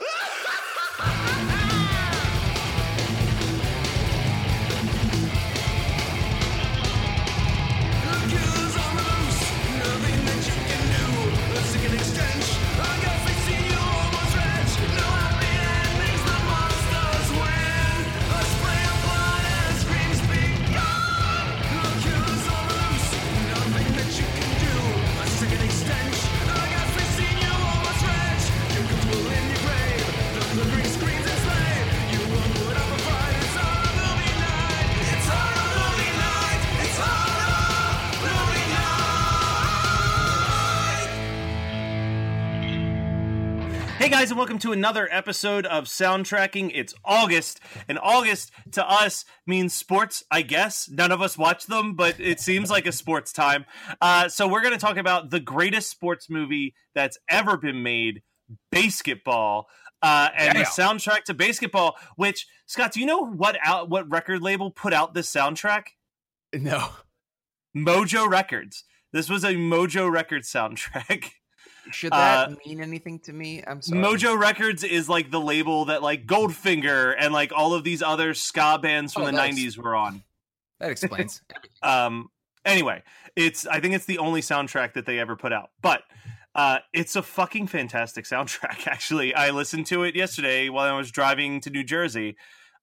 Hey guys, and welcome to another episode of Soundtracking. It's August, and August to us means sports, I guess. None of us watch them, but it seems like a sports time. Uh, so we're going to talk about the greatest sports movie that's ever been made, BASEketball, uh, and the soundtrack to BASEketball. Which Scott, do you know what out what record label put out this soundtrack? No. Mojo Records. This was a Mojo Records soundtrack. Should that Uh, mean anything to me? I'm sorry. Mojo Records is like the label that like Goldfinger and like all of these other ska bands from Oh, the nice. '90s were on. That explains. Um, anyway, it's I think it's the only soundtrack that they ever put out, but uh, it's a fucking fantastic soundtrack. Actually, I listened to it yesterday while I was driving to New Jersey.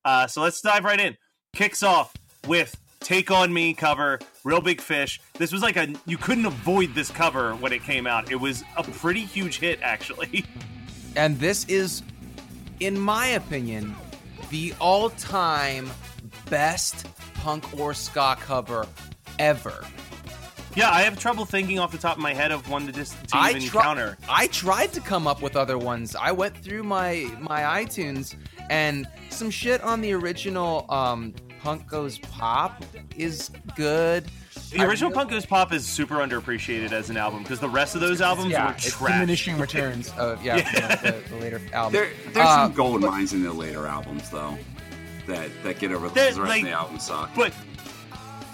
Uh, so let's dive right in. Kicks off with "Take on Me" cover, Reel Big Fish. This was like a you couldn't avoid this cover when it came out. It was a pretty huge hit, actually. and this is, in my opinion, the all-time best punk or ska cover ever. Yeah, I have trouble thinking off the top of my head of one to just to I even try- counter. I tried to come up with other ones. I went through my my iTunes and some shit on the original um, Punk Goes Pop is good. The original really- Punk Goes Pop is super underappreciated as an album because the rest of those albums yeah, were it's trash. diminishing returns. Of, yeah, Yeah. the, the later albums. There, there's Uh, some gold mines in the later albums, though, that that get over There- the rest like- of the album suck. But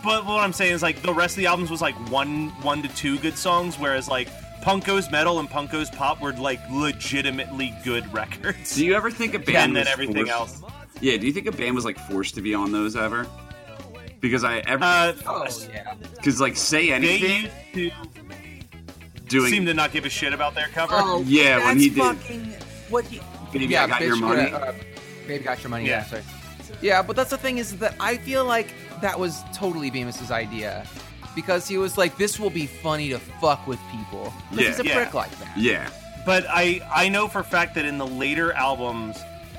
but what I'm saying is like the rest of the albums was like one one to two good songs, whereas like Punk Goes Metal and Punk Goes Pop were like legitimately good records. do you ever think a band and then everything forced- else. Yeah, do you think a band was like forced to be on those ever? Because I ever Uh, Oh yeah. because like say they anything used to doing seem to not give a shit about their cover. Oh, Yeah, when he did- fucking what. He, Baby, yeah, I got your money. uh, baby, got your money. Yeah. Yeah. sorry. Yeah, but that's the thing is that I feel like that was totally Bemis's idea because he was like, "This will be funny to fuck with people." 'Cause Yeah. he's a Yeah. prick like that. yeah, But I I know for a fact that in the later albums,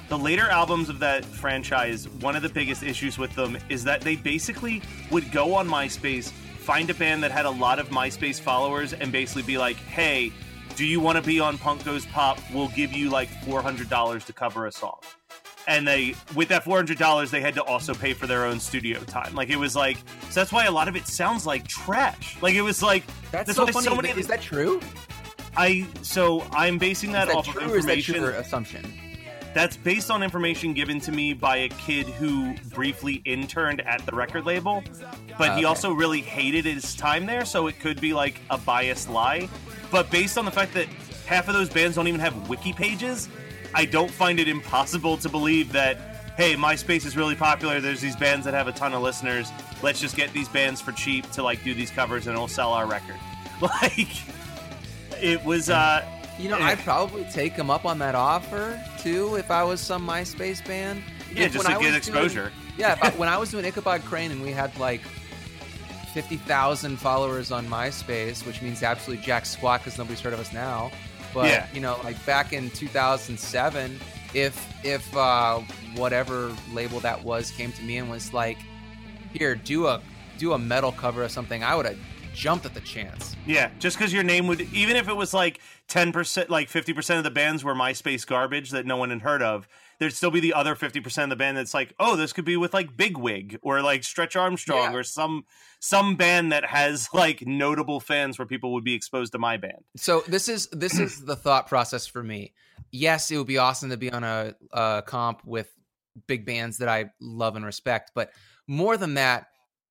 the later albums of that franchise, one of the biggest issues with them is that they basically would go on MySpace, find a band that had a lot of MySpace followers, and basically be like, "Hey, do you want to be on Punk Goes Pop? We'll give you like four hundred dollars to cover a song." And they, with that four hundred dollars, they had to also pay for their own studio time. Like it was like, so that's why a lot of it sounds like trash. Like it was like That's, that's so funny. so many is that true? I so I'm basing that, that off true of or is that information your assumption? That's based on information given to me by a kid who briefly interned at the record label, but he also really hated his time there, so it could be like a biased lie. But based on the fact that half of those bands don't even have wiki pages, I don't find it impossible to believe that hey, MySpace is really popular. There's these bands that have a ton of listeners. Let's just get these bands for cheap to like do these covers and it'll sell our record. Like it was uh You know, I'd probably take him up on that offer too if I was some MySpace band. Yeah, If- just when to I get was exposure. Doing, yeah, I, when I was doing Ichabod Crane and we had like fifty thousand followers on MySpace, which means absolutely jack squat because nobody's heard of us now. But Yeah. you know, like back in 2007, if if uh, whatever label that was came to me and was like, "Here, do a do a metal cover of something," I would have jumped at the chance. Yeah, just because your name would, even if it was like ten percent, like fifty percent of the bands were MySpace garbage that no one had heard of, there'd still be the other fifty percent of the band that's like, oh, this could be with like Bigwig or like Stretch Armstrong Yeah. or some some band that has like notable fans where people would be exposed to my band. So this is this is the thought process for me. Yes, it would be awesome to be on a, a comp with big bands that I love and respect, but more than that,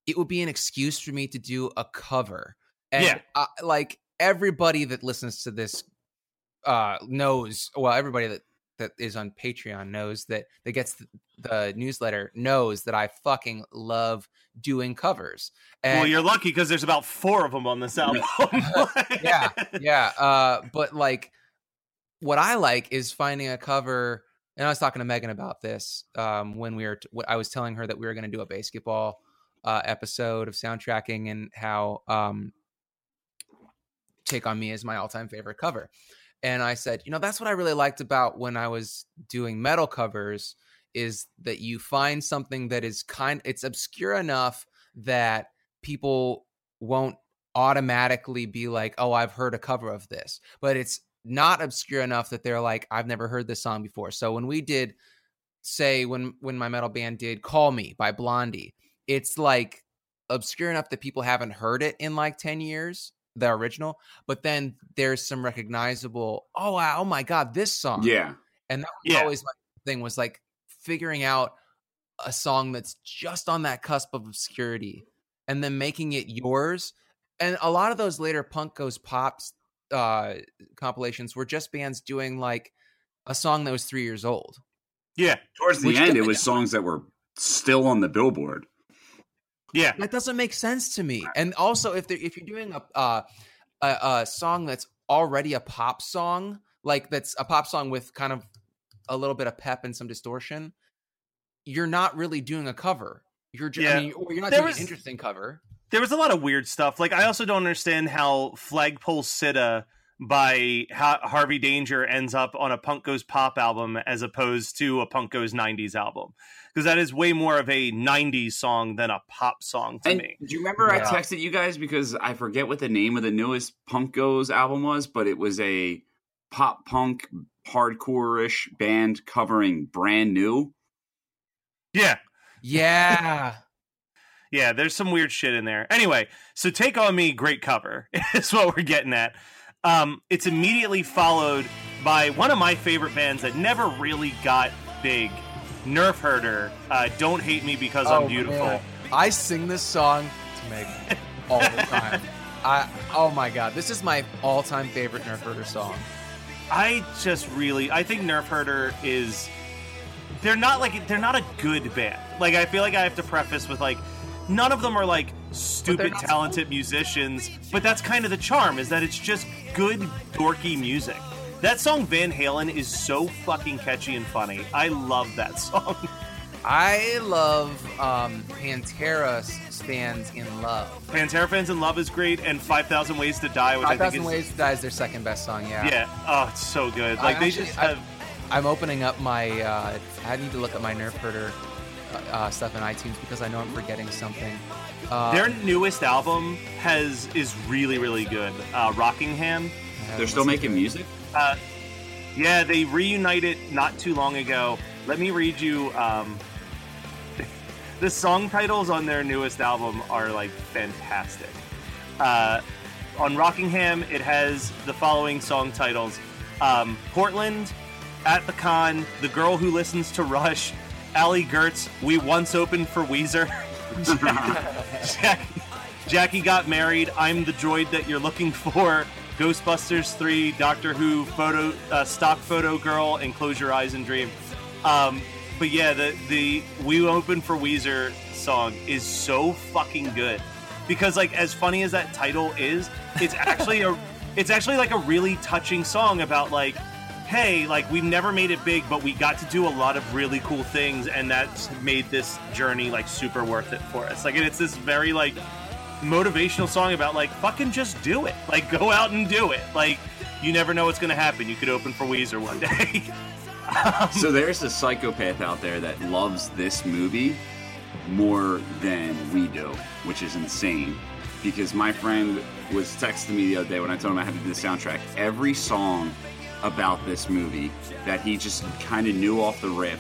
it would be an excuse for me to do a cover. And Yeah. I, like everybody that listens to this uh knows, well, everybody that that is on Patreon knows that that gets the, the newsletter knows that I fucking love doing covers. And well, you're lucky because there's about four of them on this album. yeah, yeah. Uh, but like, what I like is finding a cover. And I was talking to Megan about this um, when we were. T- I was telling her that we were going to do a BASEketball uh, episode of soundtracking and how um, "Take on Me" is my all-time favorite cover. And I said, you know, that's what I really liked about when I was doing metal covers is that you find something that is kind. It's obscure enough that people won't automatically be like, "Oh, I've heard a cover of this," but it's not obscure enough that they're like, "I've never heard this song before." So when we did, say, when when my metal band did "Call Me" by Blondie, it's like obscure enough that people haven't heard it in like ten years, the original. But then there's some recognizable. Oh, wow, oh my god, this song! Yeah. and that was Yeah. always my thing was like figuring out a song that's just on that cusp of obscurity and then making it yours and a lot of those later punk goes pops uh compilations were just bands doing like a song that was three years old yeah, Towards the Which end, it was songs that were still on the billboard. Yeah. that doesn't make sense to me and also if they're if you're doing a uh a, a song that's already a pop song like that's a pop song with kind of a little bit of pep and some distortion you're not really doing a cover you're just Yeah. I mean, or you're not There doing was- an interesting cover there was a lot of weird stuff. Like I also don't understand how Flagpole Sitta by ha- Harvey Danger ends up on a Punk Goes Pop album as opposed to a Punk Goes 90s album. Because that is way more of a 90s song than a pop song to And me. do you remember I texted you guys because I forget what the name of the newest Punk Goes album was, but it was a pop punk hardcore-ish band covering brand new. Yeah. yeah Yeah, there's some weird shit in there. Anyway, so Take On Me, great cover, is what we're getting at. Um, it's immediately followed by one of my favorite bands that never really got big, Nerf Herder, uh, Don't Hate Me Because I'm Oh, Beautiful. man. I sing this song to all the time. I oh my god, this is my all-time favorite Nerf Herder song. I just really, I think Nerf Herder is. They're not like they're not a good band. Like I feel like I have to preface with like, none of them are like stupid talented musicians. But that's kind of the charm is that it's just good dorky music. That song Van Halen is so fucking catchy and funny. I love that song. I love um, Pantera stands in love. Pantera fans in Love is great, and Five Thousand Ways to Die, which I think Thousand is Ways to Die is their second best song. Yeah. yeah, oh, it's so good. I Like they actually- just I- have. I'm opening up my. Uh, I need to look at my Nerf Herder uh, uh, stuff in iTunes because I know I'm forgetting something. Uh, Their newest album has is really really good. Uh, Rockingham. They're still making it. music. Uh, yeah, they reunited not too long ago. Let me read you. Um, the song titles on their newest album are like fantastic. Uh, on Rockingham, it has the following song titles: um, Portland, At the Con, The Girl Who Listens to Rush, Allie Goertz, We Once Opened for Weezer, Jack, Jackie Got Married, I'm the Droid That You're Looking For, Ghostbusters 3, Doctor Who, Photo, uh, Stock Photo Girl, and Close Your Eyes and Dream. Um, but yeah, the the We Open for Weezer song is so fucking good. Because like as funny as that title is, it's actually a it's actually like a really touching song about like hey, like we've never made it big, but we got to do a lot of really cool things, and that's made this journey like super worth it for us. Like, and it's this very like motivational song about like fucking just do it, like go out and do it. Like, you never know what's gonna happen. You could open for Weezer one day. um, so there's a psychopath out there that loves this movie more than we do, which is insane. Because my friend was texting me the other day when I told him I had to do the soundtrack. Every song about this movie that he just kind of knew off the rip.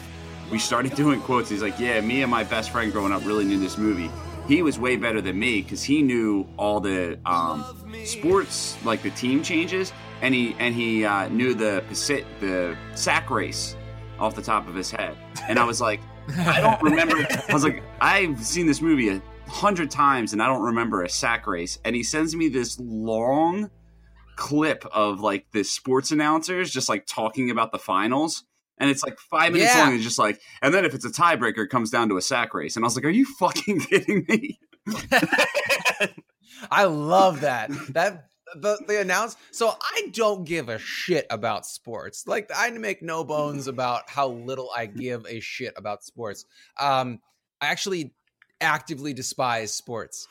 We started doing quotes. He's like, "Yeah, me and my best friend growing up really knew this movie." He was way better than me because he knew all the um, sports, like the team changes, and he and he uh, knew the the sack race off the top of his head. And I was like, I don't remember. I was like, I've seen this movie a hundred times, and I don't remember a sack race. And he sends me this long clip of like the sports announcers just like talking about the finals. And it's like five minutes yeah. long. And just like, and then if it's a tiebreaker, it comes down to a sack race. And I was like, "Are you fucking kidding me?" I love that. That the the announce. So I don't give a shit about sports. Like I make no bones about how little I give a shit about sports. Um, I actually actively despise sports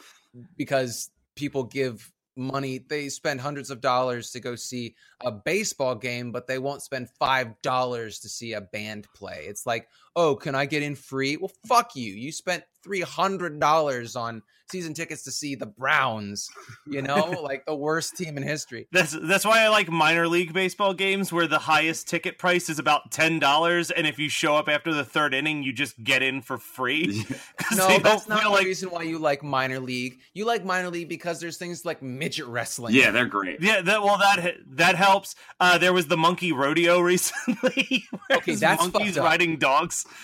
because people give money. They spend hundreds of dollars to go see a baseball game but they won't spend five dollars to see a band play. It's like oh can i get in free well fuck you you spent $300 on season tickets to see the Browns, you know, like the worst team in history. That's that's why I like minor league baseball games where the highest ticket price is about $10 and if you show up after the third inning you just get in for free. no, that's not the like... reason why you like minor league. You like minor league because there's things like midget wrestling. Yeah, they're great. Yeah, that well that that helps. Uh, there was the monkey rodeo recently. okay, that's monkeys riding dogs.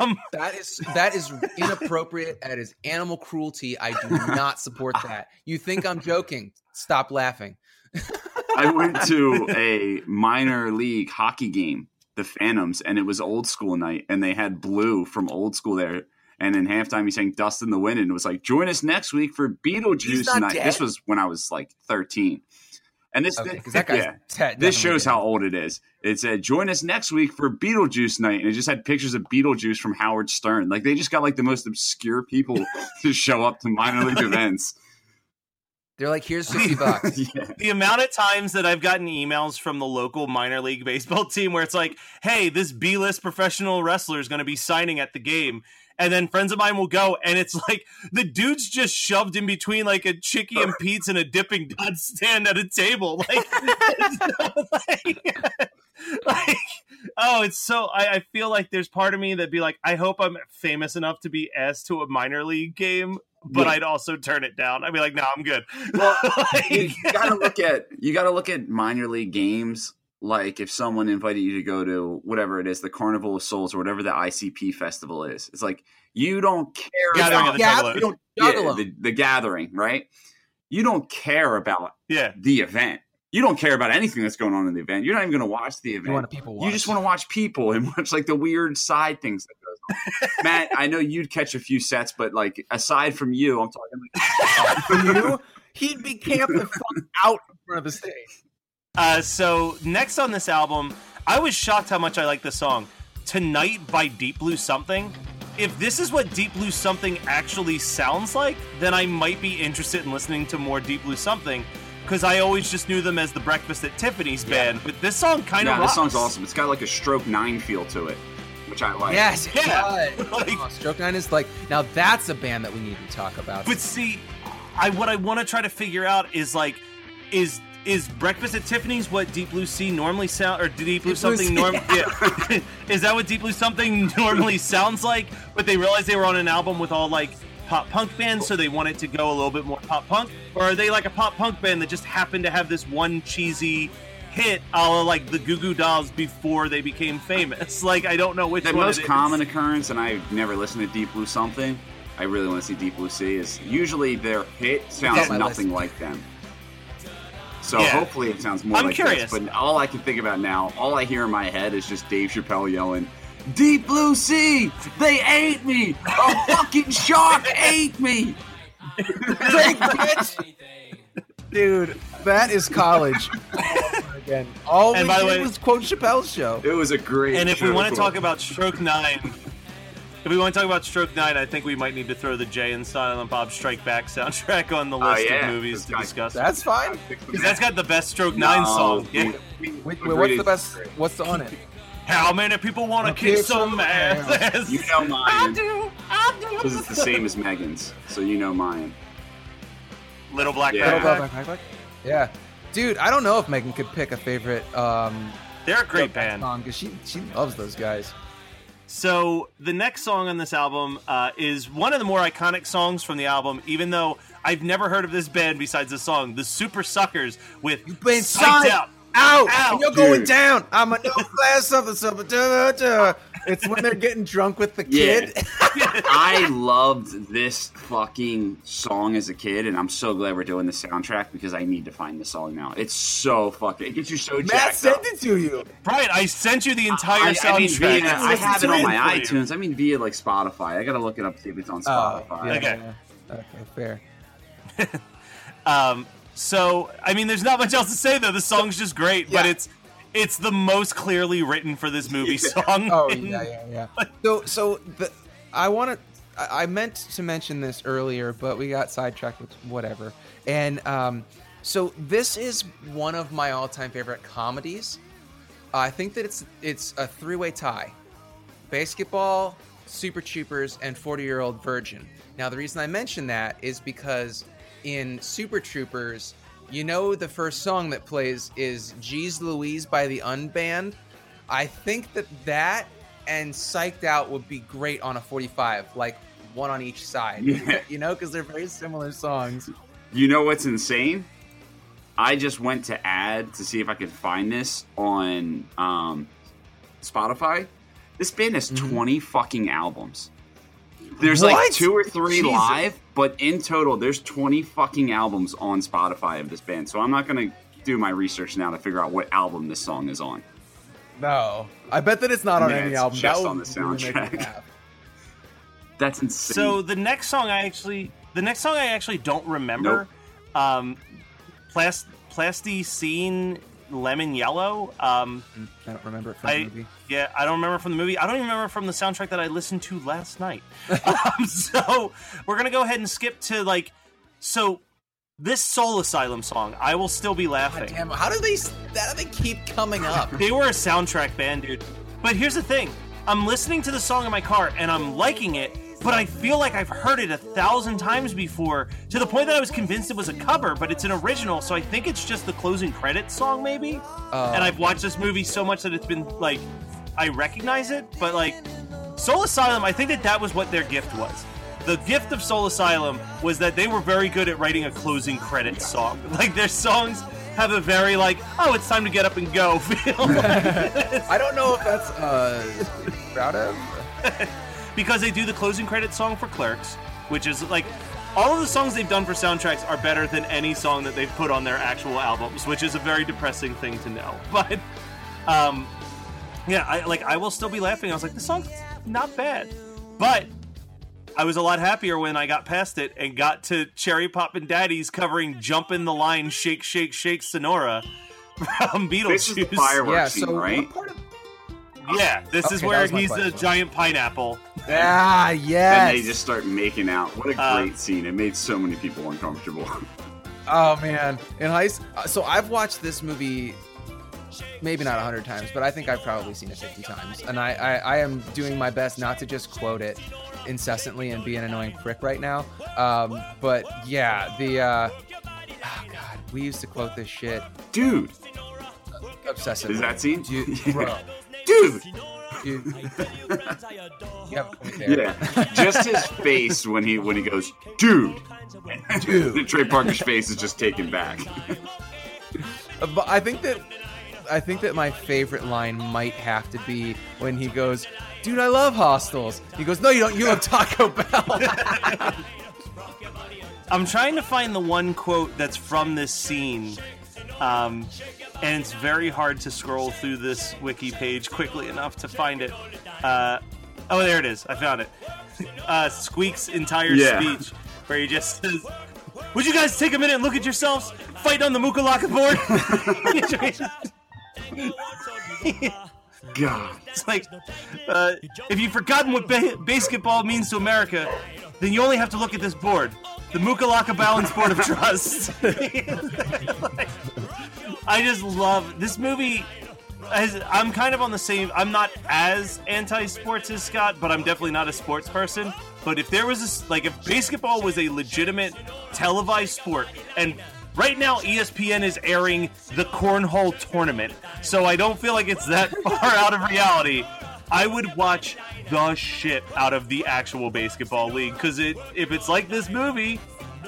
Um, that is that is inappropriate inappropriate. That is animal cruelty. I do not support that. You think I'm joking? Stop laughing. I went to a minor league hockey game, the Phantoms, and it was old school night, and they had Blue from old school there. And in halftime, he sang "Dust in the Wind" and it was like, "Join us next week for Beetlejuice night." Dead? This was when I was like 13. And this, okay, that yeah, this shows how old it is. It said, "Join us next week for Beetlejuice night," and it just had pictures of Beetlejuice from Howard Stern. Like they just got like the most obscure people to show up to minor league events. They're like, "Here's fifty bucks." yeah. The amount of times that I've gotten emails from the local minor league baseball team where it's like, "Hey, this B-list professional wrestler is going to be signing at the game," and then friends of mine will go and it's like the dude's just shoved in between like a chicky and Pete's and a dipping dot stand at a table like, like, like oh it's so I, I, feel like there's part of me that'd be like i hope i'm famous enough to be asked to a minor league game but yeah. I'd also turn it down. I'd be like, "No, I'm good." Well, like, you gotta look at you gotta look at minor league games like if someone invited you to go to whatever it is, the Carnival of Souls or whatever the ICP festival is. It's like you don't care gathering about you don't, yeah, the, the, gathering, right? You don't care about yeah. the event. You don't care about anything that's going on in the event. You're not even going to watch the event. You want people watch. You just want to watch people and watch like the weird side things that goes on. Matt, I know you'd catch a few sets, but like aside from you, I'm talking like from you, he'd be camping out in front of the stage. Uh, so next on this album, I was shocked how much I like the song "Tonight" by Deep Blue Something. If this is what Deep Blue Something actually sounds like, then I might be interested in listening to more Deep Blue Something because I always just knew them as the Breakfast at Tiffany's yeah. band. But this song kind of yeah, this song's awesome. It's got like a Stroke Nine feel to it, which I like. Yes, yeah. like, oh, Stroke Nine is like now that's a band that we need to talk about. But see, I what I want to try to figure out is like, is is Breakfast at Tiffany's what Deep Blue Sea normally sound or Deep Blue Deep something norm? Yeah. is that what Deep Blue something normally sounds like? But they realized they were on an album with all like pop punk bands, so they wanted to go a little bit more pop punk, or are they like a pop punk band that just happened to have this one cheesy hit, a la like the Goo Goo Dolls before they became famous? Like I don't know which. The most common occurrence, and I never listened to Deep Blue something. I really want to see Deep Blue Sea. Is usually their hit sounds nothing list. like them. So yeah. hopefully it sounds more I'm like curious. this. But all I can think about now, all I hear in my head is just Dave Chappelle yelling, Deep Blue Sea, they ate me! A fucking shark ate me! Dude, that is college. Again, all And we by the way- was quote Chappelle's show. It was a great. And if we want to talk about Stroke Nine, if we want to talk about Stroke Nine, I think we might need to throw the Jay and Silent Bob Strike Back soundtrack on the Oh, list yeah, of movies to guy- discuss. That's fine. Because that's got the best Stroke Nine No, song. Yeah. we- Wait, wait, what's the best? great. What's on it? How many people want to I'll kick kick some some ass? You know mine. I do. I do. Because it's the same as Megan's, so you know mine. Little Black Yeah. Backpack. Back, back, back. Yeah, dude, I don't know if Megan could pick a favorite um, They're a great band. song because she she loves those guys. So the next song on this album uh, is one of the more iconic songs from the album, even though I've never heard of this band besides this song, the Supersuckers with You've been Psyched psyched Out. Out, Out. and you're going Dude. down. I'm a no class something something. duh, duh. It's when they're getting drunk with the Yeah. kid. I loved this fucking song as a kid, and I'm so glad we're doing the soundtrack because I need to find the song now. It's so fucking. It gets you so Matt jacked sent up. it to you. Brian, I sent you the entire I, soundtrack. I mean, via, I have it on my iTunes. I mean, via like Spotify. I gotta look it up to see if it's on Spotify. Oh, yeah, Okay. yeah. Okay, fair. Um, so I mean, there's not much else to say though. The song's just great, but it's it's the most clearly written for this movie song. Oh And- yeah, yeah, yeah. So, so the I want to. I I meant to mention this earlier, but we got sidetracked with whatever. And um, so this is one of my all-time favorite comedies. I think that it's it's a three-way tie: BASEketball, Super Troopers, and Forty Year Old Virgin. Now, the reason I mention that is because in Super Troopers, you know, the first song that plays is "Geez Louise" by the Unband. I think that that and Psyched Out would be great on a 45, like one on each side. Yeah. you know, because they're very similar songs. You know what's insane? I just went to add to see if I could find this on um, Spotify. This band has 20 fucking albums. There's like two or three Jesus. live, but in total, there's 20 fucking albums on Spotify of this band. So I'm not going to do my research now to figure out what album this song is on. No, I bet that it's not on Yeah, any it's album. just that on the really make me soundtrack. laugh. That's insane. So the next song I actually the next song I actually don't remember. Um Plast Plasticine Lemon Yellow. Um I don't remember it from I the movie. yeah, I don't remember from the movie. I don't even remember from the soundtrack that I listened to last night. um, so we're gonna go ahead and skip to like so this Soul Asylum song, I will still be laughing. God damn, how do they? How do they keep coming up? They were a soundtrack band, dude. But here's the thing I'm listening to the song in my car and I'm liking it, but I feel like I've heard it a thousand times before to the point that I was convinced it was a cover, but it's an original, so I think it's just the closing credits song, maybe. Uh, and I've watched this movie so much that it's been like, I recognize it, but like, Soul Asylum, I think that that was what their gift was. The gift of Soul Asylum was that they were very good at writing a closing credits song. Like, their songs have a very, like, oh, it's time to get up and go feel. I don't know if that's uh, proud of. Because they do the closing credit song for Clerks, which is like all of the songs they've done for soundtracks are better than any song that they've put on their actual albums, which is a very depressing thing to know. But um yeah, I like I will still be laughing. I was like, this song's not bad. But I was a lot happier when I got past it and got to Cherry Poppin' Daddies covering Jump in the Line Shake Shake Shake Senora from Beetlejuice. this is the fireworks Yeah. scene, So right? what part of? Yeah, this is Okay, that where he's the question. giant pineapple. Ah, yes. And they just start making out. What a Uh, great scene. It made so many people uncomfortable. Oh man, in high s- uh, so I've watched this movie maybe not 100 times, but I think I've probably seen it 50 times. And I, I, I am doing my best not to just quote it incessantly and be an annoying prick right now. Um, but yeah, the uh, oh god, we used to quote this shit Dude, obsessively. is that scene? Dude, bro, Dude! dude. You have a point there. Yeah, just his face when he when he goes, dude. Dude. Trey Parker's face is just taken back. Uh, But I think that I think that my favorite line might have to be when he goes, "Dude, I love hostels." He goes, "No, you don't. You love Taco Bell." I'm trying to find the one quote that's from this scene, um, and it's very hard to scroll through this wiki page quickly enough to find it. Uh, oh, there it is. I found it. Uh, Squeak's entire Yeah. speech, where he just says, "Would you guys take a minute and look at yourselves? Fight on the Mukalaka board. God. it's like, uh, if you've forgotten what ba- BASEketball means to America, then you only have to look at this board, the Mukalaka Balance Board of Trust. I just love this movie. As, I'm kind of on the same. I'm not as anti-sports as Scott, but I'm definitely not a sports person. But if there was a, like if BASEketball was a legitimate televised sport, and right now ESPN is airing the cornhole tournament, so I don't feel like it's that far out of reality. I would watch the shit out of the actual BASEketball league because it if it's like this movie,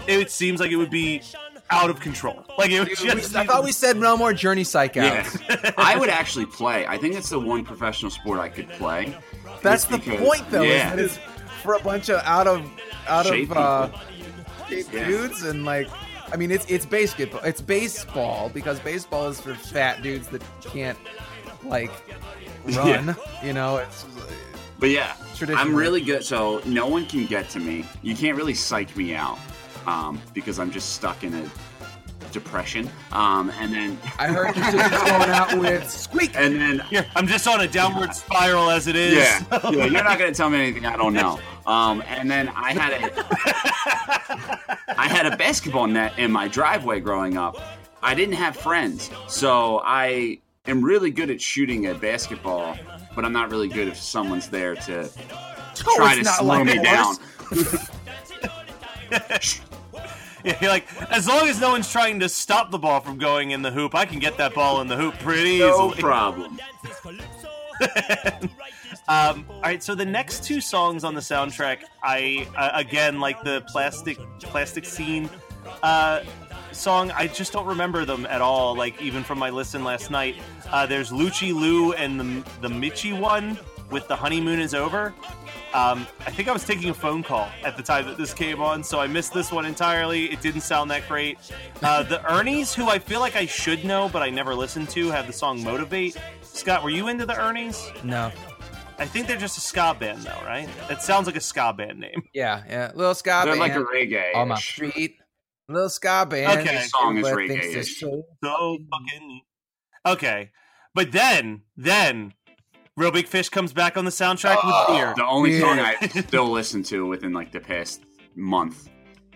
it seems like it would be out of control. Like it would just. I thought we said no more Journey Psych Yeah. I would actually play. I think it's the one professional sport I could play. That's the because- point, though. Yeah. Is that it's for a bunch of out of out Shape of uh, people. Yeah. dudes and like. I mean, it's it's basketball. It's baseball because baseball is for fat dudes that can't like run. You know, it's But yeah, I'm really good. So no one can get to me. You can't really psych me out um, because I'm just stuck in a depression. Um, and then, I heard your sister's going out with Squeak. and then, Here, I'm just on a downward spiral as it is. yeah, yeah, you're not gonna tell me anything I don't know. Um, and then I had a, I had a basketball net in my driveway growing up. I didn't have friends, so I am really good at shooting a basketball, but I'm not really good if someone's there to try to slow like me down. Yeah, you're like, as long as no one's trying to stop the ball from going in the hoop, I can get that ball in the hoop pretty No easily. problem. Um, all right, so the next two songs on the soundtrack, I uh, again like the plastic Plasticine uh, song. I just don't remember them at all. Like even from my listen last night, uh, there's Lucci Lou and the the Michi one with the honeymoon is over. Um, I think I was taking a phone call at the time that this came on, so I missed this one entirely. It didn't sound that great. Uh, the Ernies, who I feel like I should know, but I never listened to, have the song Motivate. Scott, were you into the Ernies? No. I think they're just a ska band, though, right? It sounds like a ska band name. Yeah, yeah. Little ska They're band like a reggae. on my street. Little ska band. Okay. This song is Everybody thinks reggae-ish. so- So fucking. Okay, but then, then, Reel Big Fish comes back on the soundtrack with beer. The only Yeah. song I still listen to within like the past month.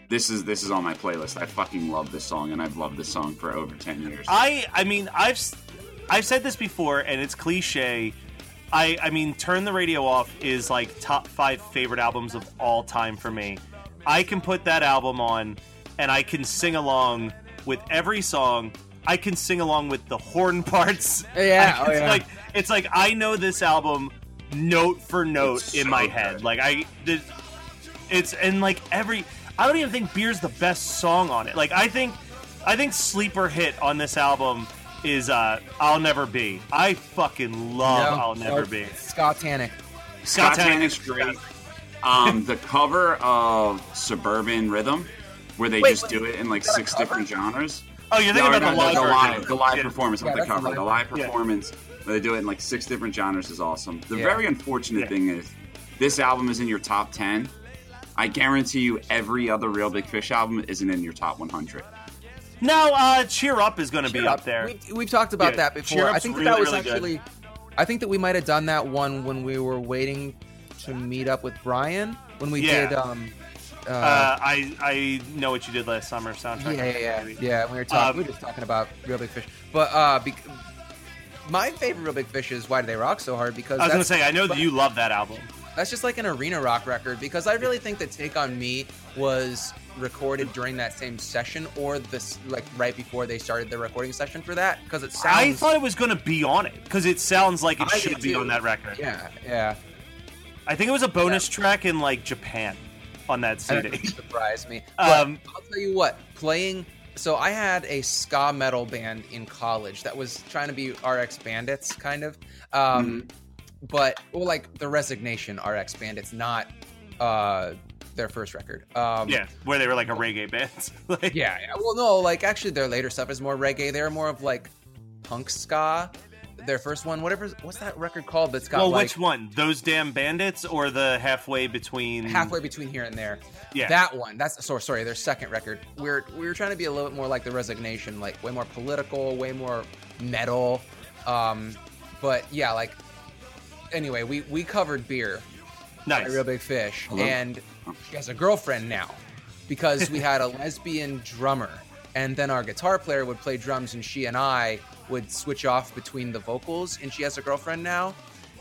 This is this is on my playlist. I fucking love this song, and I've loved this song for over ten years. I, I mean, I've, s- I've said this before, and it's cliche. I, I mean, Turn the Radio Off is like top five favorite albums of all time for me. I can put that album on, and I can sing along with every song. I can sing along with the horn parts. Yeah, Like, oh, it's yeah. like it's like I know this album note for note It's in so my good. head. Like I, there's- it's and like every. I don't even think "Beer's" the best song on it. Like I think, I think sleeper hit on this album is uh, "I'll Never Be." I fucking love No, "I'll Never no, Be." Scott Tannic. Scott Tannic- Tannic great. Um, the cover of Suburban Rhythm, where they Wait, just wait, do it in like six different genres. Oh, you're thinking No, about no, the no, live the live, the live Yeah. performance, Yeah, not the cover. live- The live yeah. performance where they do it in like six different genres is awesome. The Yeah. very unfortunate Yeah. thing is, this album is in your top ten. I guarantee you, every other Reel Big Fish album isn't in your top 100. No, uh, "Cheer Up" is going to be up there. We've, we've talked about Yeah, that before. I think that, really, that was really good. actually. I think that we might have done that one when we were waiting to meet up with Brian when we Yeah. did. Um, uh, Uh, I I know what you did last summer soundtrack. yeah, yeah, yeah, yeah. We were talking. Um, we were just talking about Reel Big Fish, but uh, bec- my favorite Reel Big Fish is Why Do They Rock So Hard because I was going to say I know that you love that album. That's just like an arena rock record because I really think that Take on Me was recorded during that same session or this like right before they started the recording session for that because it sounds. I thought it was going to be on it because it sounds like it I should be too. on that record. Yeah, yeah. I think it was a bonus track in like Japan on that That CD. doesn't surprise me. Um, I'll tell you what, playing. So I had a ska metal band in college that was trying to be RX Bandits, kind of. Um, But well, like the Resignation RX Bandits, not uh, their first record. Um, yeah, where they were like a reggae band. Like, Yeah, yeah. Well, no, like actually, their later stuff is more reggae. They're more of like punk ska. Their first one, whatever. What's that record called? That's got well, like which one? Those damn bandits or the halfway between? halfway between here and there. Yeah. that one. That's sorry, sorry. Their second record. We're we were trying to be a little bit more like the Resignation, like way more political, way more metal. Um, but yeah, like anyway, we we covered beer Nice. a Reel Big Fish, Hello? and she has a girlfriend now because we had a lesbian drummer, and then our guitar player would play drums, and she and I would switch off between the vocals, and she has a girlfriend now,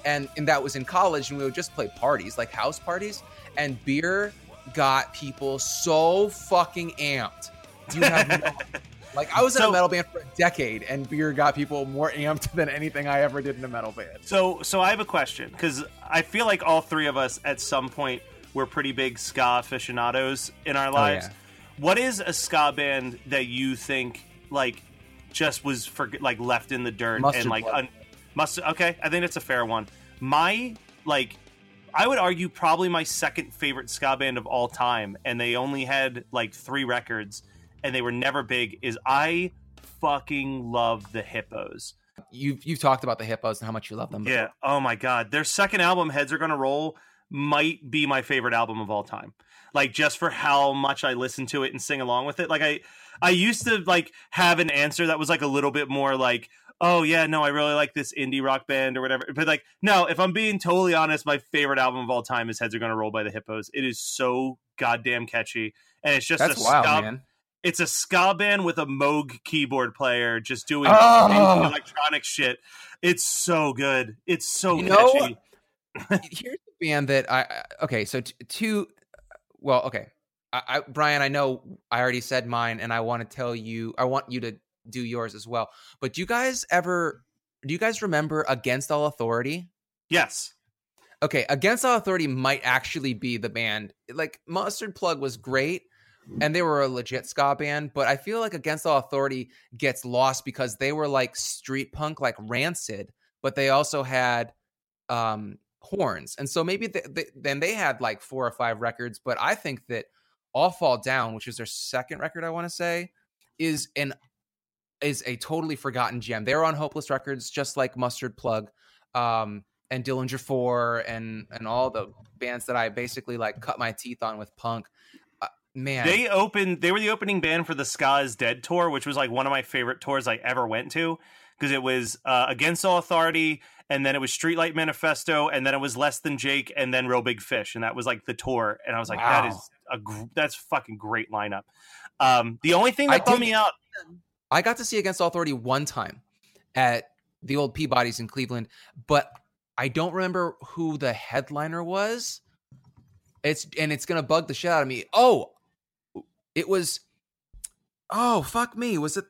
and and that was in college, and we would just play parties like house parties, and beer got people so fucking amped. Do you have no- like I was in So- a metal band for a decade, and beer got people more amped than anything I ever did in a metal band. So, so I have a question because I feel like all three of us at some point were pretty big ska aficionados in our oh, lives. yeah. What is a ska band that you think like just was for like left in the dirt Mustard and like un- must? Okay, I think that's a fair one. My like. I would argue probably my second favorite ska band of all time, and they only had like three records, and they were never big. Is I fucking love the Hippos. You've you've talked about the hippos and how much you love them. before. Yeah. Oh my god. Their second album, Heads Are Gonna Roll, might be my favorite album of all time. Like just for how much I listen to it and sing along with it. Like I I used to like have an answer that was like a little bit more like, oh yeah, no, I really like this indie rock band or whatever. But like, no, if I'm being totally honest, my favorite album of all time is Heads Are Gonna Roll by the Hippos. It is so goddamn catchy. And it's just That's a wild, ska, man. it's a ska band with a Moog keyboard player just doing Oh. electronic shit. It's so good. It's so You know- catchy. Here's the band that I I- okay. So t- two, well, okay. I, I Brian, I know I already said mine, and I want to tell you. I want you to do yours as well. But do you guys ever? Do you guys remember Against All Authority? Yes. Okay, Against All Authority might actually be the band. Like Mustard Plug was great, and they were a legit ska band. But I feel like Against All Authority gets lost because they were like street punk, like Rancid, but they also had um, horns, and so maybe th th then they had like four or five records. But I think that All Fall Down, which is their second record, I want to say, is an is a totally forgotten gem. They're on Hopeless Records, just like Mustard Plug. Um, and Dillinger Four and and all the bands that I basically like cut my teeth on with punk. Uh, man, They opened they were the opening band for the Ska is Dead tour, which was like one of my favorite tours I ever went to. Because it was uh, Against All Authority, and then it was Streetlight Manifesto, and then it was Less Than Jake, and then Reel Big Fish, and that was like the tour. And I was like, that Wow. is a gr- that's fucking great lineup. Um, the only thing I that bummed did- me out, I got to see Against Authority one time at the old Peabody's in Cleveland, but I don't remember who the headliner was. It's and it's gonna bug the shit out of me. Oh, it was. Oh fuck me! Was it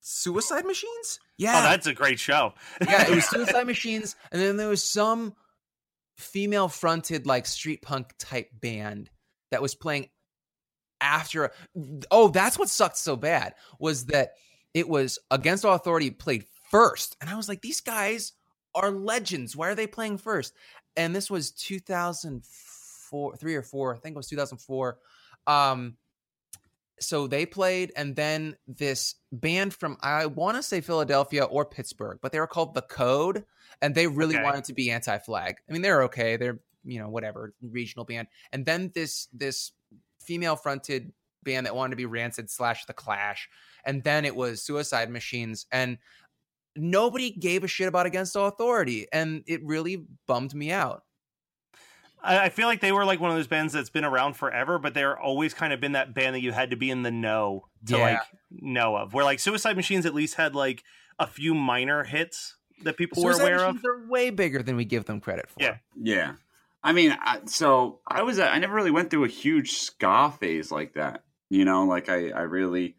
Suicide Machines? Yeah, oh, that's a great show. yeah, it was Suicide Machines, and then there was some female fronted like street punk type band that was playing after. Oh, that's what sucked so bad was that it was Against All Authority played first, and I was like, these guys are legends. Why are they playing first? And this was 2004, three or four. I think it was 2004. Um, so they played, and then this band from I want to say Philadelphia or Pittsburgh, but they were called The Code, and they really Okay. wanted to be anti-flag. I mean, they're okay. They're you know whatever regional band, and then this this female fronted band that wanted to be Rancid slash The Clash, and then it was Suicide Machines, and nobody gave a shit about Against All Authority, and it really bummed me out. I, I feel like they were like one of those bands that's been around forever, but they're always kind of been that band that you had to be in the know to Yeah. like know of. Where like Suicide Machines at least had like a few minor hits that people were Suicide aware of. They're way bigger than we give them credit for. Yeah. Yeah. I mean, I, so I was I never really went through a huge ska phase like that. You know, like I I really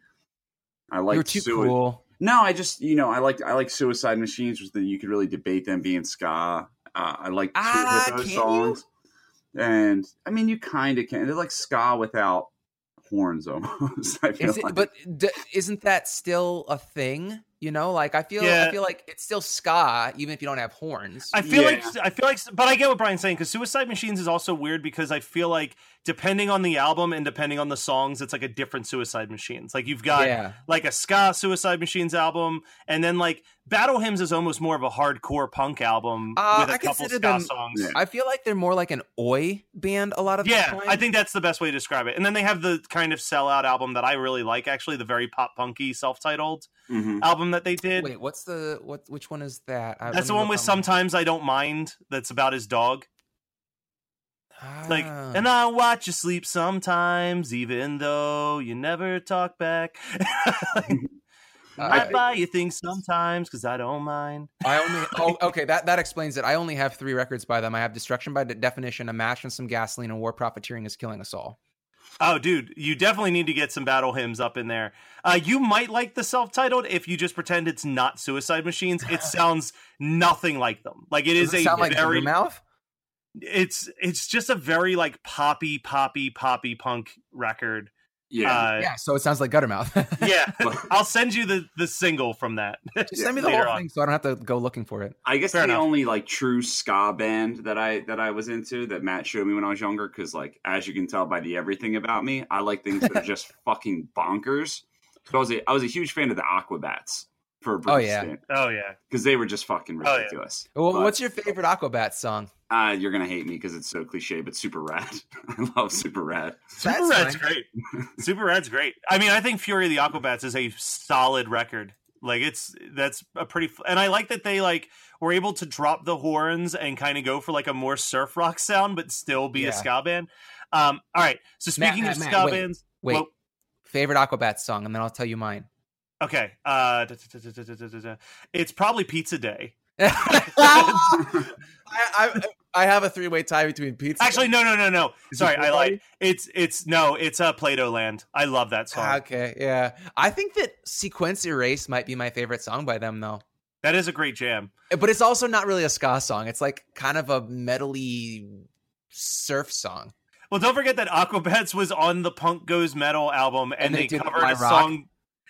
I like too cool. No, I just you know I like I like Suicide Machines, which you could really debate them being ska. Uh, I like two Ah, Hippo can you? songs, and I mean you kind of can. They're like ska without horns almost. I feel Is it, like. but d- isn't that still a thing? You know, like I feel Yeah. I feel like it's still ska, even if you don't have horns. I feel Yeah. like I feel like, but I get what Brian's saying because Suicide Machines is also weird because I feel like depending on the album and depending on the songs, it's like a different Suicide Machines. Like you've got yeah. like a ska Suicide Machines album, and then like Battle Hymns is almost more of a hardcore punk album Uh, with a I couple ska them- songs. Yeah. I feel like they're more like an oi band a lot of the Yeah. I think that's the best way to describe it. And then they have the kind of sellout album that I really like, actually, the very pop punky self-titled Mhm. album that they did. Wait, what's the what? Which one is that? I- That's the one look with on- "Sometimes I Don't Mind." That's about his dog. Like, Ah. and I watch you sleep sometimes, even though you never talk back. I I- buy you things sometimes because I don't mind. I only oh okay that that explains it. I only have three records by them. I have Destruction by Definition, A Match and Some Gasoline, and War Profiteering is Killing Us All. Oh, dude, you definitely need to get some battle hymns up in there. Uh, you might like the self-titled if you just pretend it's not Suicide Machines. It sounds nothing like them. Like it is Does it a sound like very. Mouth? it's it's just a very like poppy, poppy, poppy punk record. Yeah. Uh, yeah, so it sounds like Guttermouth. yeah. I'll send you the the single from that. Just send me the whole on. thing so I don't have to go looking for it. I guess Fair the enough. only like true ska band that I that I was into that Matt showed me when I was younger, because like as you can tell by the everything about me, I like things that are just fucking bonkers. So I was a I was a huge fan of the Aquabats for a brief Oh, yeah. Oh yeah. because because they were just fucking Oh, yeah. ridiculous. Well, But, what's your favorite Aquabats song? Uh, you're gonna hate me because it's so cliche, but super rad. I love super rad. Super That's Rad's fine. great. Super Rad's great. I mean, I think Fury of the Aquabats is a solid record. Like it's that's a pretty and I like that they like were able to drop the horns and kind of go for like a more surf rock sound, but still be Yeah. a ska band. Um, all right. So speaking Matt, of Matt, ska wait, bands, Wait, well, favorite Aquabats song, and then I'll tell you mine. Okay. Uh, da- da- da- it's probably Pizza Day. I, I I have a three way tie between pizza. Actually, no, no, no, no. Is Sorry, I Full lied. It's it's no, it's uh, Play-Doh Land. I love that song. Okay, yeah. I think that Sequence Erase might be my favorite song by them, though. that is a great jam. But it's also not really a ska song. It's like kind of a metally surf song. Well, don't forget that Aquabats was on the Punk Goes Metal album, and, And they they, covered My a Rock. song.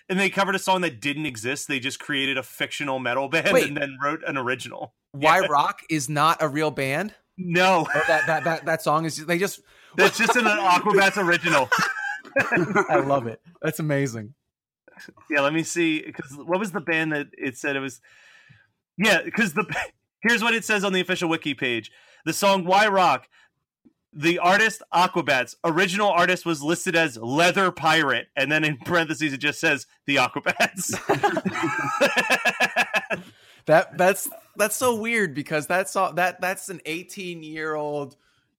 And they covered a song that didn't exist. They just created a fictional metal band Wait. and then wrote an original. Why Yeah. Rock is not a real band? No, that that that, that song is they just that's just an Aquabats original. I love it. That's amazing. Yeah, let me see. Because what was the band that it said it was? Yeah, because the here's what it says on the official wiki page: the song "Why Rock." The artist Aquabats original artist was listed as Leather Pirate, and then in parentheses it just says the Aquabats. That that's that's so weird because that's all that that's an 18 year old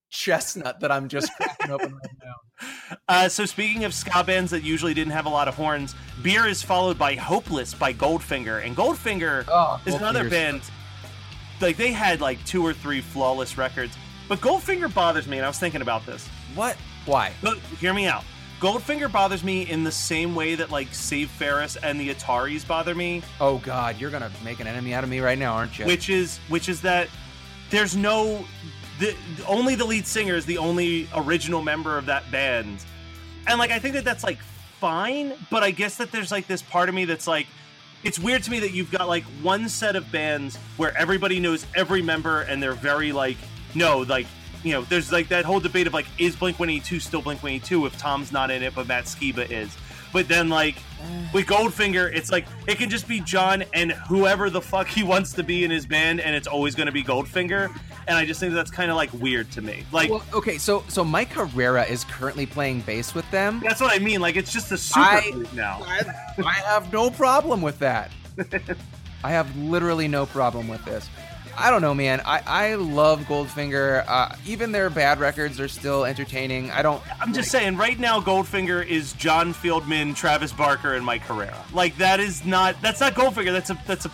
chestnut that I'm just cracking open right now. Uh, so speaking of ska bands that usually didn't have a lot of horns, Beer is followed by Hopeless by Goldfinger, and Goldfinger Oh, is another Goldfinger's- band. Like they had like two or three flawless records, but Goldfinger bothers me, and I was thinking about this. What? Why? But hear me out. Goldfinger bothers me in the same way that like Save Ferris and the Ataris bother me, Oh God, you're gonna make an enemy out of me right now, aren't you? which is which is that there's no the only the lead singer is the only original member of that band and like i think that that's like fine but i guess that there's like this part of me that's like it's weird to me that you've got like one set of bands where everybody knows every member and they're very like no like you know there's like that whole debate of like is blink 182 still blink 182 if tom's not in it but matt skiba is but then like with Goldfinger, it's like it can just be John and whoever the fuck he wants to be in his band, and it's always going to be Goldfinger. And I just think that's kind of like weird to me. Like well, okay, so so Mike Herrera is currently playing bass with them. that's what I mean. Like it's just a super I- group now. I, I have no problem with that. I have literally no problem with this. I don't know, man. I, I love Goldfinger. Uh, even their bad records are still entertaining. I don't. I'm just saying, right now, Goldfinger is John Feldmann, Travis Barker, and Mike Herrera. Like that is not that's not Goldfinger. That's a that's a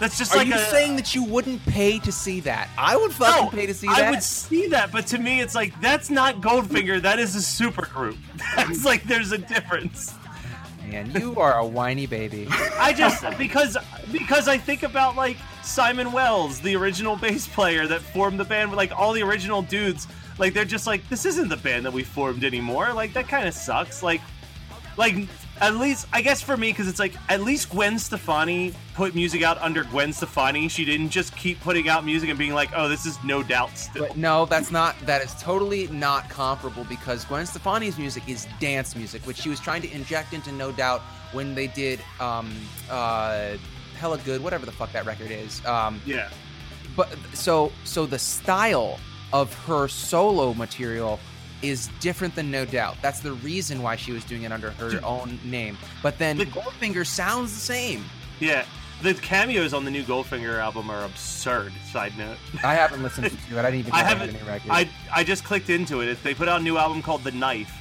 that's just Are like you a, saying that you wouldn't pay to see that? I would fucking No, pay to see that. I would see that, but to me, it's like that's not Goldfinger. That is a super group. That's like there's a difference. Man, you are a whiny baby. I just because because I think about like Simon Wells, the original bass player that formed the band with like all the original dudes. Like they're just like this isn't the band that we formed anymore. Like that kind of sucks. Like like at least I guess for me because it's like at least Gwen Stefani put music out under Gwen Stefani. She didn't just keep putting out music and being like, "Oh, this is no doubt still." But no, that's not. That is totally not comparable because Gwen Stefani's music is dance music, which she was trying to inject into No Doubt when they did um uh hella good, whatever the fuck that record is. Um, yeah. But so so the style of her solo material is different than No Doubt. That's the reason why she was doing it under her own name. But then The- Goldfinger sounds the same. Yeah. The cameos on the new Goldfinger album are absurd. Side note. I haven't listened to it. I didn't even I haven't. I I just clicked into it. They put out a new album called The Knife,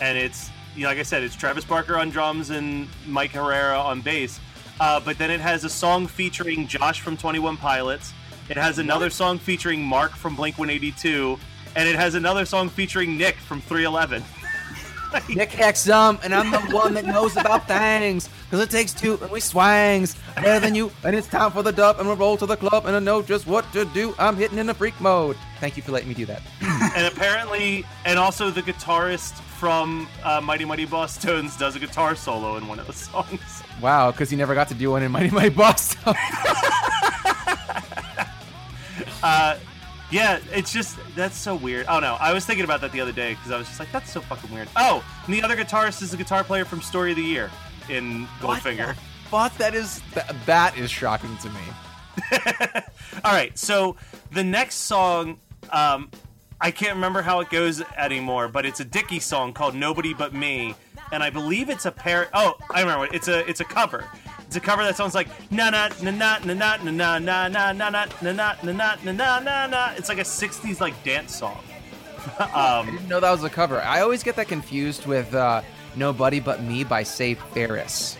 and it's you know, like I said, it's Travis Barker on drums and Mike Herrera on bass. Uh, but then it has a song featuring Josh from Twenty One Pilots. It has another song featuring Mark from Blink One Eighty Two, and it has another song featuring Nick from Three Eleven. Nick Hexum, and I'm the one that knows about things. Cause it takes two and we swangs better than you, and it's time for the dub and we roll to the club and I know just what to do. I'm hitting in the freak mode. Thank you for letting me do that. and apparently, and also the guitarist from uh, Mighty Mighty Bosstones does a guitar solo in one of the songs. Wow, because he never got to do one in Mighty Mighty Bosstones. Uh, yeah, it's just that's so weird. Oh no, I was thinking about that the other day because I was just like, that's so fucking weird. Oh, and the other guitarist is the guitar player from Story of the Year in Goldfinger. Fuck, that is that, that is shocking to me. All right, so the next song, um, I can't remember how it goes anymore, but it's a Dickie song called "Nobody But Me," and I believe it's a pair. Oh, I remember. It's a it's a cover. It's a cover that sounds like na na na na na na na na na na na na na na na na na na na. It's like a '60s like dance song. I um, didn't know that was a cover. I always get that confused with uh, "Nobody But Me" by Save Ferris.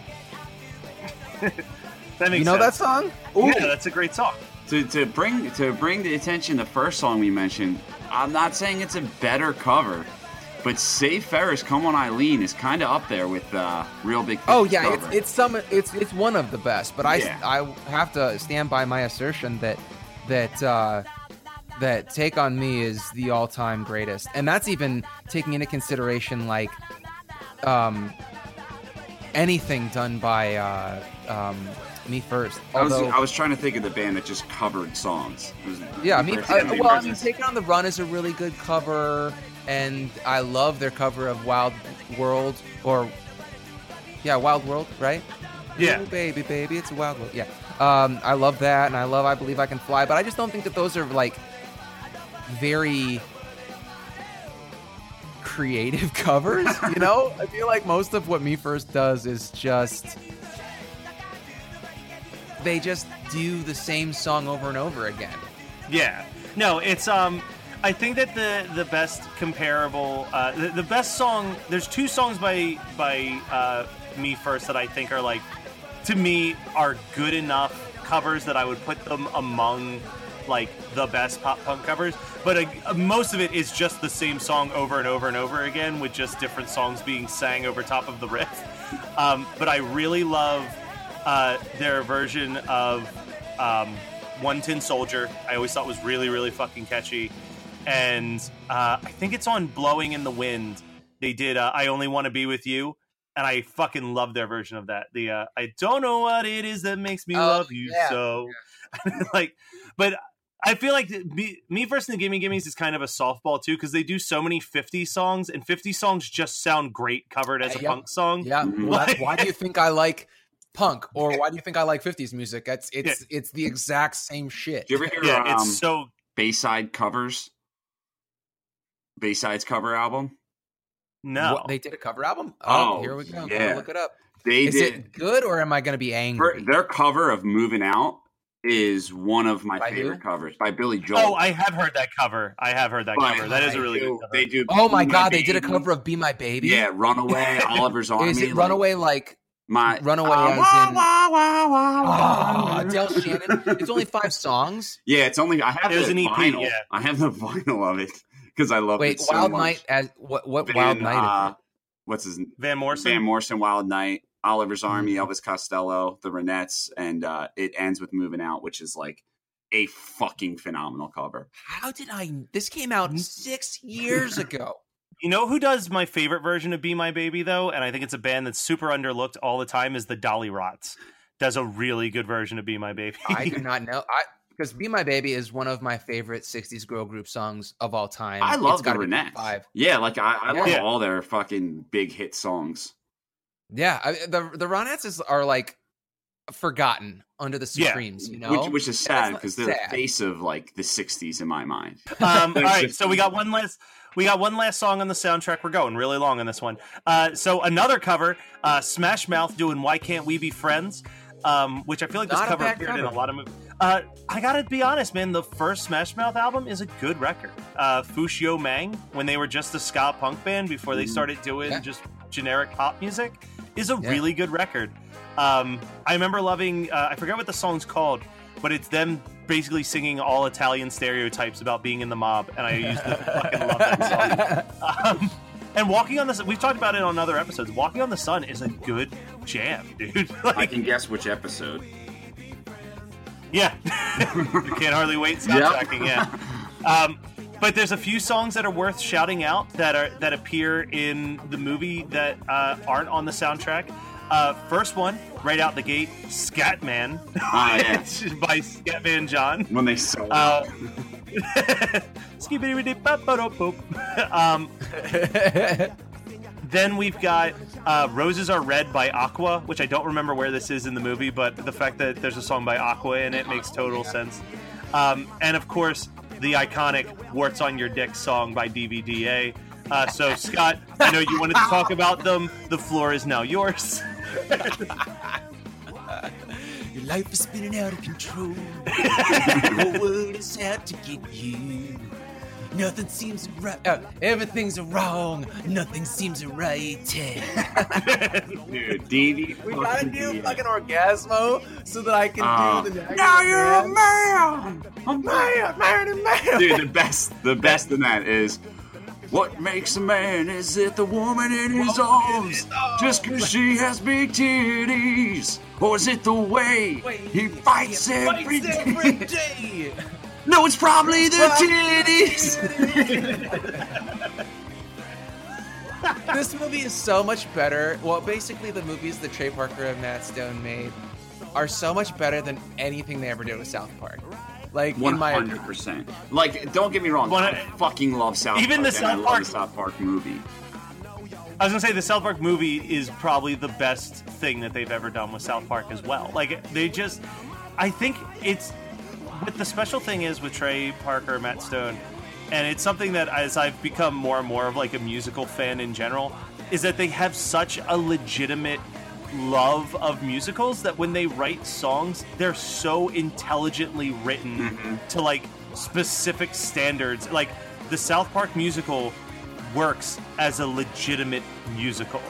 that makes You know that sense. song? Yeah, that's a great song. To, to bring to bring the attention the first song we mentioned, I'm not saying it's a better cover, but Save Ferris, Come On Eileen is kind of up there with uh, Reel Big. Oh yeah, it's it's some it's it's one of the best. But I Yeah. I have to stand by my assertion that that uh, that Take on Me is the all time greatest, and that's even taking into consideration like um anything done by uh, um, me first. I was, I was trying to think of the band that just covered songs. Yeah, me. First- I, well, I mean, Taking on the Run is a really good cover, and I love their cover of Wild World or yeah, Wild World, right? Yeah. Ooh, baby, baby, it's a wild world. Yeah. Um, I love that, and I love I Believe I Can Fly, but I just don't think that those are like very creative covers. You know, I feel like most of what Me First does is just they just do the same song over and over again. Yeah. No, it's um I think that the the best comparable uh the, the best song there's two songs by by uh me first that I think are like to me are good enough covers that I would put them among like the best pop punk covers but uh, most of it is just the same song over and over and over again with just different songs being sang over top of the riff um, but I really love uh, their version of um, One Tin Soldier. I always thought was really, really fucking catchy. And uh, I think it's on Blowing in the Wind. They did uh, I Only Want to Be With You. And I fucking love their version of that. The uh, I don't know what it is that makes me Oh, love you yeah. so. like, but I feel like me, me versus the Gimme Gimmes is kind of a softball too because they do so many 50 songs and 50 songs just sound great covered as a Yeah. punk song. Yeah. Well, why do you think I like punk, or why do you think I like '50s music? It's it's it's the exact same shit. Do you ever hear Yeah, um, it's so Bayside covers? Bayside's cover album. no. What, they did a cover album. Oh, here we go. yeah. Yeah. Look it up. They Is did it good, or am I going to be her- angry? their cover of "Moving Out" is one of my By favorite who? covers by Billy Joel. Oh, I have heard that cover. I have heard that But cover. That is a really do- good cover. They do. Oh my Be god, they did a cover of "Be My Baby." Yeah, Runaway, Oliver's Army. Is it like, Runaway like My Runaway Uh, as wah, in- wah, wah, wah, oh, wah. Adele Shannon? It's only five songs. Yeah, it's only I have It was the an EP, vinyl. yeah. I have the vinyl of it because I love Wait, it so Wild much. Night as what? What Van, Wild Night? uh, what's his Van Morrison. Van Morrison, Wild Night, Oliver's Army, Mhm. Elvis Costello, the Ronettes, and uh, it ends with Moving Out, which is like a fucking phenomenal cover. How did I? This came out six years ago. You know who does my favorite version of "Be My Baby" though, and I think it's a band that's super underlooked all the time. Is the Dollyrots does a really good version of "Be My Baby." I do not know. I because "Be My Baby" is one of my favorite '60s girl group songs of all time. I love It's the gotta Ronettes. Five. Yeah, like I, I love Yeah. all their fucking big hit songs. Yeah, I, the the Ronettes are like forgotten under the Yeah. Supremes. You know, which, which is sad because they're sad. the face of like the '60s in my mind. Um, all Thanks, right, Jim. so we got one last. We got one last song on the soundtrack. We're going really long on this one. Uh, so another cover, uh, Smash Mouth doing "Why Can't We Be Friends," um, which I feel like this Not a cover bad appeared in a lot of movies. Uh, I gotta be honest, man. The first Smash Mouth album is a good record. Uh, Fush Yu Mang, when they were just a ska punk band before they started doing Yeah. just generic pop music, is a Yeah. really good record. Um, I remember loving. Uh, I forget what the song's called, but it's them basically singing all Italian stereotypes about being in the mob, and I used to fucking love that song. Um, and walking on the sun, we've talked about it on other episodes. Walking on the sun is a good jam, dude. I can guess which episode. yeah, you can't hardly wait soundtracking. Yeah, um, but there's a few songs that are worth shouting out that are that appear in the movie that uh, aren't on the soundtrack. Uh, first one, right out the gate, Scatman Ah, yeah. by Scatman John. When they sell Uh, um, then we've got uh, "Roses Are Red" by Aqua, which I don't remember where this is in the movie, but the fact that there's a song by Aqua in it makes total sense. Um, and of course, the iconic "Warts on Your Dick" song by DVDA. Uh, so, Scott, I know you wanted to talk about them. The floor is now yours. Your life is spinning out of control. the whole world is out to get you. Nothing seems right. Uh, everything's wrong. Nothing seems right. Dude, Davey. we gotta do fucking orgasmo so that I can Ah. do the. Next. Now you're a man. A man, man, and man. Dude, the best, the best in that is. What makes a man is it the woman in his arms? Just cause she has big titties? Or is it the way he fights every every day. No, it's probably the titties! this movie is so much better. Well, basically, the movies that Trey Parker and Matt Stone made are so much better than anything they ever did with South Park. Like in my opinion. 100%. Like, don't get me wrong, One- I fucking love South Even Park. the and I South love Park- the South Park movie. I was gonna say the South Park movie is probably the best thing that they've ever done with South Park as well. Like they just, I think it's what the special thing is with Trey Parker, Matt Stone, and it's something that as I've become more and more of like a musical fan in general, is that they have such a legitimate love of musicals that when they write songs, they're so intelligently written mm-hmm. to like specific standards. Like the South Park musical works as a legitimate musical.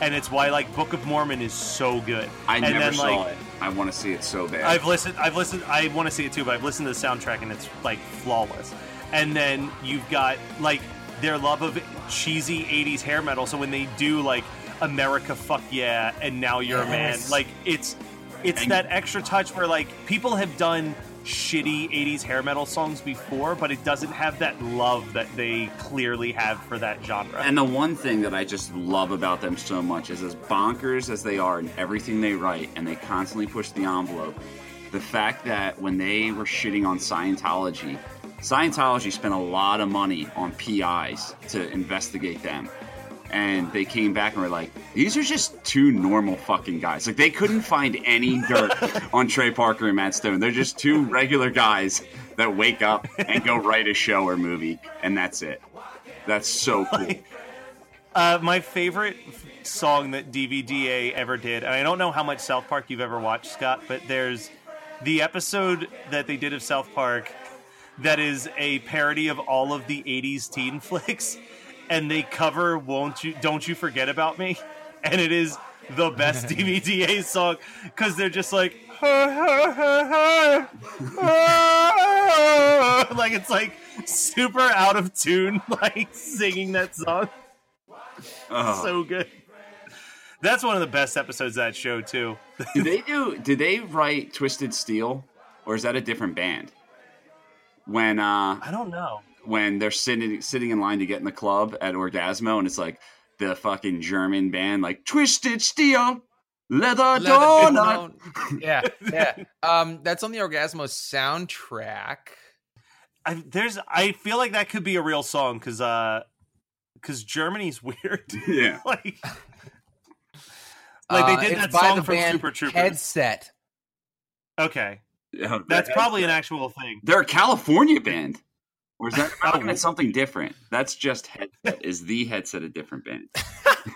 And it's why like Book of Mormon is so good. I and never then, saw like, it. I want to see it so bad. I've listened. I've listened. I want to see it too, but I've listened to the soundtrack and it's like flawless. And then you've got like their love of cheesy '80s hair metal. So when they do like America, fuck yeah, and now you're a man, like it's it's And- that extra touch where like people have done shitty 80s hair metal songs before but it doesn't have that love that they clearly have for that genre And the one thing that I just love about them so much is as bonkers as they are in everything they write, and they constantly push the envelope. The fact that when they were shitting on Scientology, Scientology spent a lot of money on PIs to investigate them. And they came back and were like, these are just two normal fucking guys. Like, they couldn't find any dirt on Trey Parker and Matt Stone. They're just two regular guys that wake up and go write a show or movie, and that's it. That's so cool. Uh, my favorite song that DVDA ever did, and I don't know how much South Park you've ever watched, Scott, but there's the episode that they did of South Park that is a parody of all of the 80s teen flicks, and they cover "Won't You Don't You Forget About Me," and it is the best DVDA song because they're just like. like it's like super out of tune, like singing that song Oh. so good. That's one of the best episodes of that show too. do they do? Did they write Twisted Steel, or is that a different band? When uh, I don't know. When they're sitting sitting in line to get in the club at Orgasmo, and it's like the fucking German band, like Twisted Steel, Leather, Leather Donut. Donut. yeah, yeah. Um, that's on the Orgasmo soundtrack. I, there's I feel like that could be a real song because uh because Germany's weird. Yeah. like like they Uh, did it's that song from band Super Troopers. Headset. Okay, Yeah, that's that- probably an actual thing. They're a California band. Or is that that's something different? That's just headset. Is the headset a different band?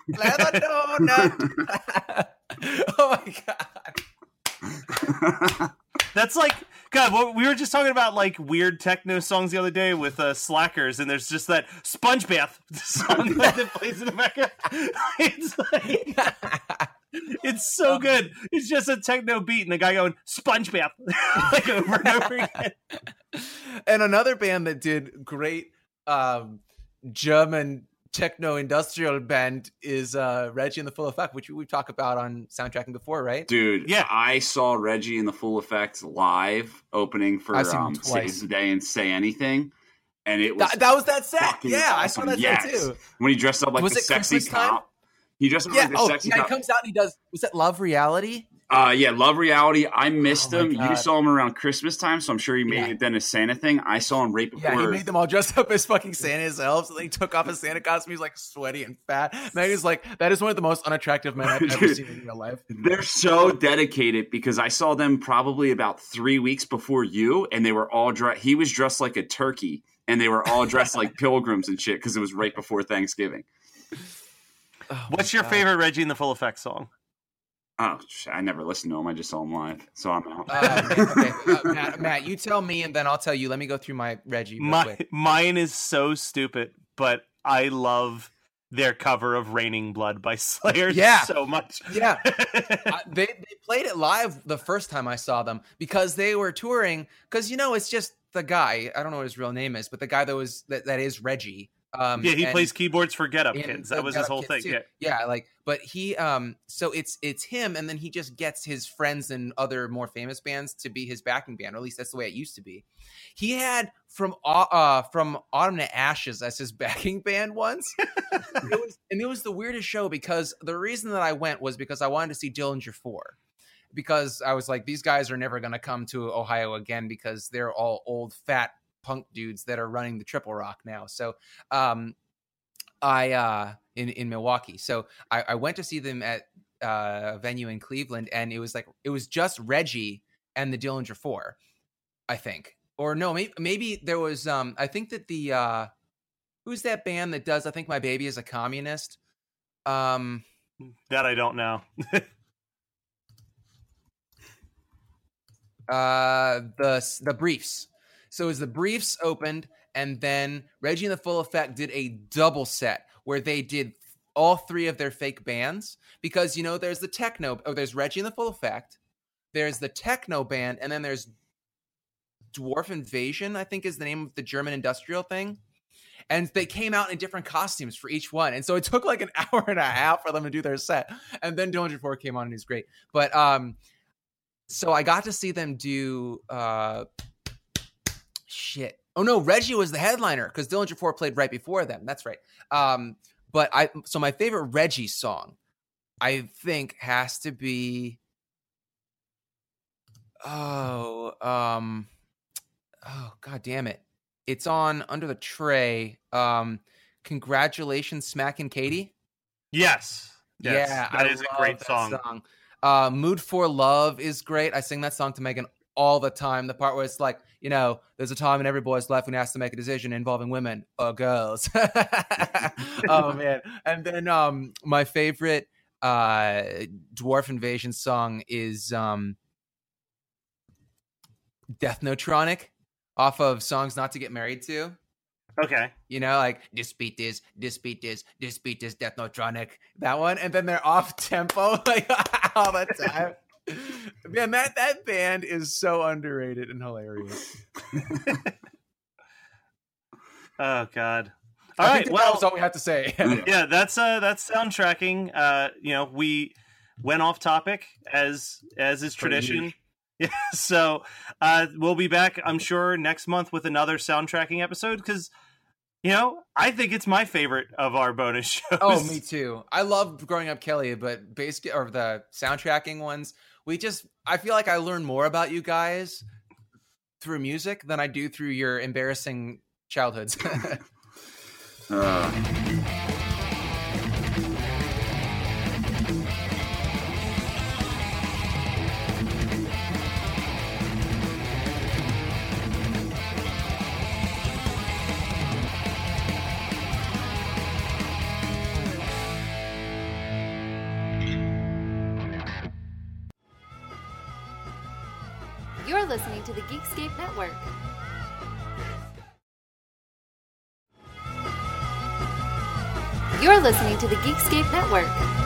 Leather Donut. oh my god. That's like God. What, we were just talking about like weird techno songs the other day with uh, Slackers, and there's just that Sponge Bath song that plays in the background. It's like, it's so good. It's just a techno beat, and the guy going SpongeBob like over and over again. and another band that did great um, German techno industrial band is uh, Reggie and the Full Effect, which we've talked about on soundtracking before, right? Dude, Yeah. I saw Reggie in the Full Effect live opening for I've um. Saves the Day and Say Anything. And it was That, that was that set. fucking Yeah, I saw that Yes. set too. when he dressed up like Was the it sexy Christmas time? He up Yeah. like the Oh, sexy yeah. He comes out and he does. Was that Love Reality? Uh, yeah, Love Reality. I missed Oh him. You saw him around Christmas time, so I'm sure he made Yeah. it then a Santa thing. I saw him right before. Yeah, he made them all dressed up as fucking Santa himself. So they took off his Santa costume. He's like sweaty and fat. Megan's like, that is one of the most unattractive men I've ever seen in real life. They're so dedicated because I saw them probably about three weeks before you, and they were all dressed. He was dressed like a turkey, and they were all dressed like pilgrims and shit because it was right before Thanksgiving. Oh What's your God. favorite Reggie and the Full Effect song? Oh, I never listened to him. I just saw him live, so I'm out. Uh, okay, uh, Matt, Matt, you tell me, and then I'll tell you. Let me go through my Reggie real My, quick. mine is so stupid, but I love their cover of "Raining Blood" by Slayer Yeah. so much. Yeah, I, they they played it live the first time I saw them because they were touring. Because you know, it's just the guy. I don't know what his real name is, but the guy that was that, that is Reggie. Um, yeah, he plays keyboards for Get Up Kids. That was his whole thing. too. Yeah. yeah, like, but he, um, so it's it's him, and then he just gets his friends and other more famous bands to be his backing band, or at least that's the way it used to be. He had from uh from Autumn to Ashes as his backing band once, it was, and it was the weirdest show because the reason that I went was because I wanted to see Dillinger Four. Because I was like, these guys are never going to come to Ohio again because they're all old, fat punk dudes that are running the Triple Rock now. So, um, I uh in in Milwaukee. So I, I went to see them at uh, a venue in Cleveland, and it was like it was just Reggie and the Dillinger Four, I think, or no, maybe maybe there was. Um, I think that the uh, who's that band that does? I think my baby is a communist. Um, That I don't know. uh the the briefs so as the briefs opened and then reggie and the full effect did a double set where they did all three of their fake bands because you know there's the techno oh there's reggie and the full effect there's the techno band and then there's dwarf invasion i think is the name of the german industrial thing. And they came out in different costumes for each one. And so it took like an hour and a half for them to do their set. And then Dillinger 4 came on and he's great. But um so I got to see them do uh shit. Oh no, Reggie was the headliner because Dillinger Four played right before them. That's right. Um, but I so my favorite Reggie song, I think, has to be oh um oh god damn it. It's on under the tray. Um congratulations, Smack and Katie. Yes. Yes, Yeah, that I is a great that song. Uh, Mood for Love is great. I sing that song to Megan all the time. The part where it's like, you know, there's a time in every boy's life when he has to make a decision involving women or girls. oh man! And then um, my favorite uh, Dwarf Invasion song is um, Death Notronic off of Songs Not to Get Married to. Okay. You know, like this beat this, this beat this, this beat this, Death Notronic, that one, and then they're off tempo like all the time. Man, that that band is so underrated and hilarious. oh God. All I right, well, that's all we have to say. yeah, that's uh, that's soundtracking. Uh, you know, we went off topic as as is tradition. Yeah, so uh, we'll be back, I'm sure, next month with another soundtracking episode because you know I think it's my favorite of our bonus oh, shows. Oh, me too. I love growing up Kelly, but basically, or the soundtracking ones we just I feel like I learn more about you guys through music than I do through your embarrassing childhoods. uh. Geekscape Network.